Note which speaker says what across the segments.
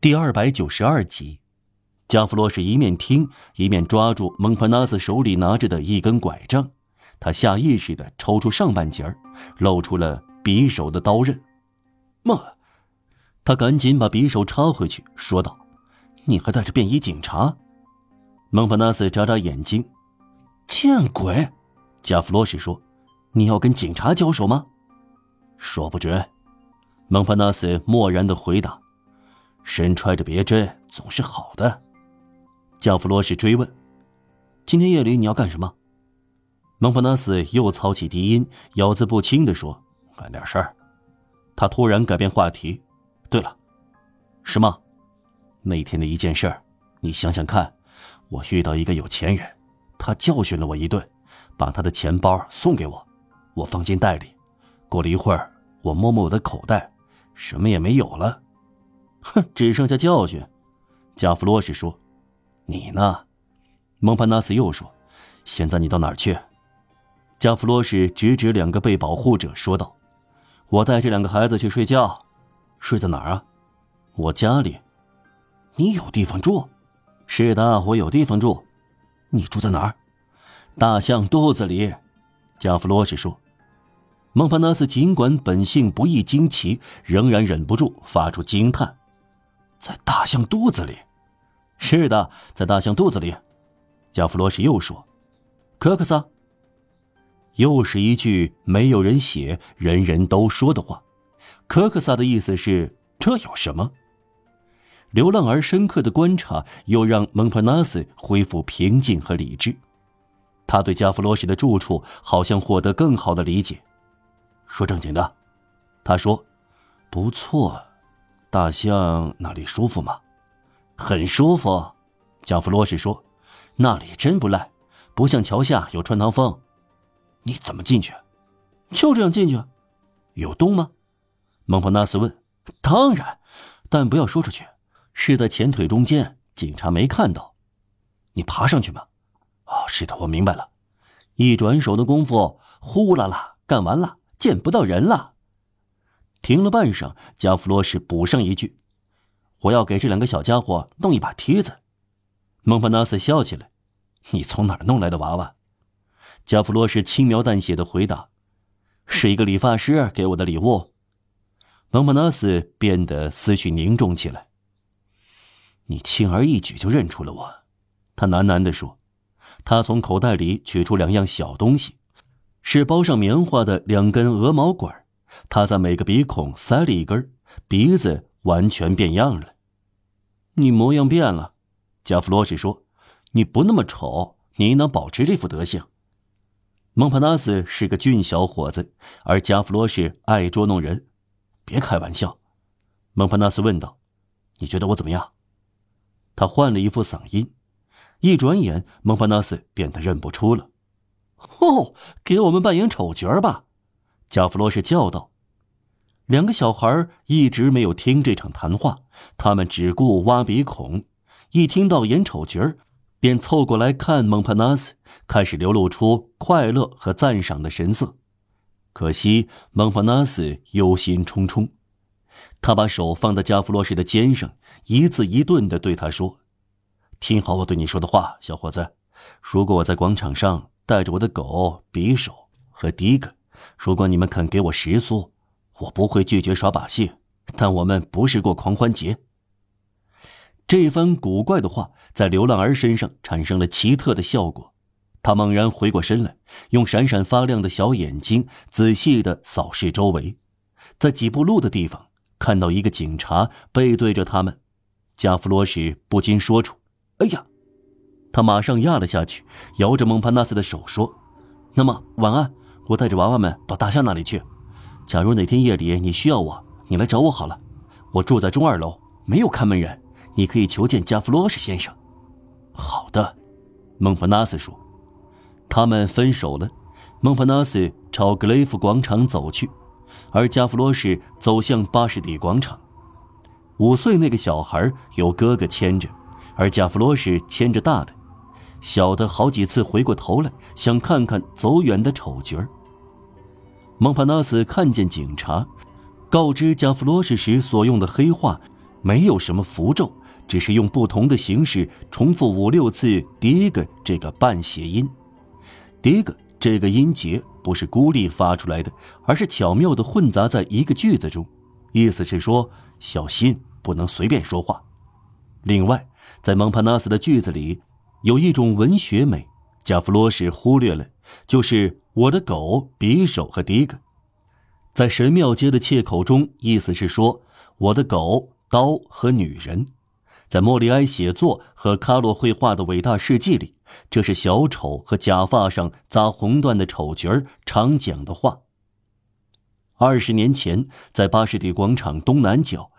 Speaker 1: 第二百九十二集，加弗洛是一面听一面抓住蒙帕纳斯手里拿着的一根拐杖，他下意识的抽出上半截，露出了匕首的刀刃。妈，他赶紧把匕首插回去，说道：“你还带着便衣警察？”蒙帕纳斯眨眨眼睛：“见鬼！”加弗洛什说：“你要跟警察交手吗？”“说不准。”蒙帕纳斯漠然的回答。身揣着别针总是好的，加弗罗什追问：“今天夜里你要干什么？”蒙帕纳斯又操起低音，咬字不清地说：“干点事儿。”他突然改变话题：“对了，什么？那天的一件事，你想想看。我遇到一个有钱人，他教训了我一顿，把他的钱包送给我，我放进袋里。过了一会儿，我摸摸我的口袋，什么也没有了。”哼，只剩下教训。加弗罗什说：“你呢？”蒙帕纳斯又说：“现在你到哪儿去？”加弗罗什指指两个被保护者，说道：“我带这两个孩子去睡觉，睡在哪儿啊？我家里。你有地方住？是的，我有地方住。你住在哪儿？大象肚子里。”加弗罗什说。蒙帕纳斯尽管本性不易惊奇，仍然忍不住发出惊叹。在大象肚子里，是的，在大象肚子里。加弗罗什又说：“科克萨。”又是一句没有人写、人人都说的话。科克萨的意思是：这有什么？流浪而深刻的观察又让蒙帕纳斯恢复平静和理智。他对加弗罗什的住处好像获得更好的理解。说正经的，他说：“不错。”大象那里舒服吗？很舒服，加弗罗什说：“那里真不赖，不像桥下有穿堂风。”你怎么进去？就这样进去？有洞吗？蒙帕纳斯问。当然，但不要说出去。是在前腿中间，警察没看到。你爬上去吗？哦，是的，我明白了。一转手的功夫，呼啦啦，干完了，见不到人了。停了半晌，加弗罗什补上一句：“我要给这两个小家伙弄一把梯子。”蒙帕纳斯笑起来：“你从哪儿弄来的娃娃？”加弗罗什轻描淡写的回答：“是一个理发师给我的礼物。”蒙帕纳斯变得思绪凝重起来。“你轻而易举就认出了我。”他喃喃地说。他从口袋里取出两样小东西，是包上棉花的两根鹅毛管。他在每个鼻孔塞了一根，鼻子完全变样了。你模样变了，加弗罗什说：“你不那么丑，你能保持这副德行？”蒙帕纳斯是个俊小伙子，而加弗罗什爱捉弄人。别开玩笑，蒙帕纳斯问道：“你觉得我怎么样？”他换了一副嗓音，一转眼，蒙帕纳斯变得认不出了。哦，给我们扮演丑角吧。加弗罗什叫道：“两个小孩一直没有听这场谈话，他们只顾挖鼻孔。一听到演丑角儿，便凑过来看蒙帕纳斯，开始流露出快乐和赞赏的神色。可惜蒙帕纳斯忧心忡忡，他把手放在加弗罗什的肩上，一字一顿地对他说：“听好我对你说的话，小伙子。如果我在广场上带着我的狗匕首和迪克。”如果你们肯给我十苏，我不会拒绝耍把戏。但我们不是过狂欢节。这番古怪的话在流浪儿身上产生了奇特的效果。他猛然回过身来，用闪闪发亮的小眼睛仔细地扫视周围，在几步路的地方看到一个警察背对着他们。加弗罗什不禁说出：“哎呀！”他马上压了下去，摇着蒙帕纳斯的手说：“那么晚安。”我带着娃娃们到大象那里去。假如哪天夜里你需要我，你来找我好了。我住在中二楼，没有看门人，你可以求见加弗罗什先生。好的，孟帕纳斯说。他们分手了。孟帕纳斯朝格雷夫广场走去，而加弗罗什走向巴士底广场。五岁那个小孩由哥哥牵着，而加弗罗什牵着大的，小的好几次回过头来想看看走远的丑角儿。蒙帕纳斯看见警察，告知加弗罗什时所用的黑话，没有什么符咒，只是用不同的形式重复五六次“第一个”这个半谐音。第一个这个音节不是孤立发出来的，而是巧妙地混杂在一个句子中，意思是说小心不能随便说话。另外，在蒙帕纳斯的句子里，有一种文学美，加弗罗什忽略了，就是我的狗、匕首和第一个。在神庙街的切口中，意思是说我的狗、刀和女人。在莫里埃写作和卡洛绘画的伟大事迹里，这是小丑和假发上扎红缎的丑角常讲的话。二十年前，在巴士底广场东南角，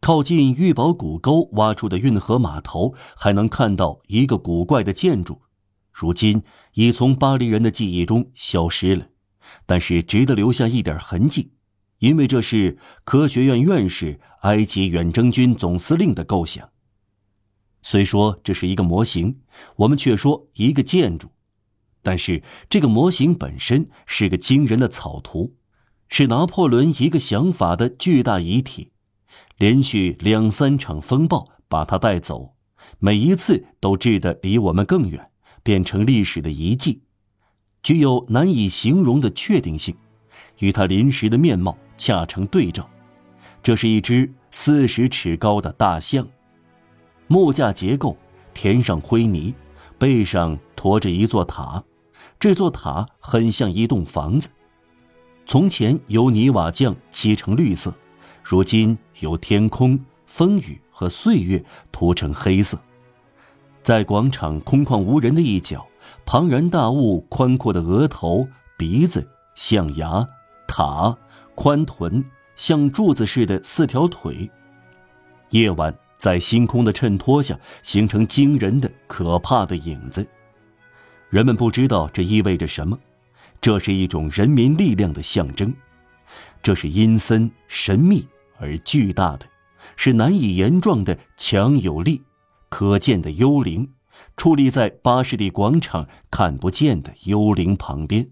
Speaker 1: 靠近玉宝谷沟挖出的运河码头，还能看到一个古怪的建筑，如今已从巴黎人的记忆中消失了。但是值得留下一点痕迹，因为这是科学院院士、埃及远征军总司令的构想。虽说这是一个模型，我们却说一个建筑，但是这个模型本身是个惊人的草图，是拿破仑一个想法的巨大遗体。连续两三场风暴把它带走，每一次都掷得离我们更远，变成历史的遗迹。具有难以形容的确定性，与它临时的面貌恰成对照。这是一只四十尺高的大象，木架结构，填上灰泥，背上驮着一座塔。这座塔很像一栋房子，从前由泥瓦匠漆成绿色，如今由天空、风雨和岁月涂成黑色。在广场空旷无人的一角。庞然大物，宽阔的额头、鼻子、象牙、塔、宽臀，像柱子似的四条腿。夜晚在星空的衬托下，形成惊人的、可怕的影子。人们不知道这意味着什么，这是一种人民力量的象征，这是阴森、神秘而巨大的，是难以言状的强有力、可见的幽灵。矗立在巴士底广场看不见的幽灵旁边。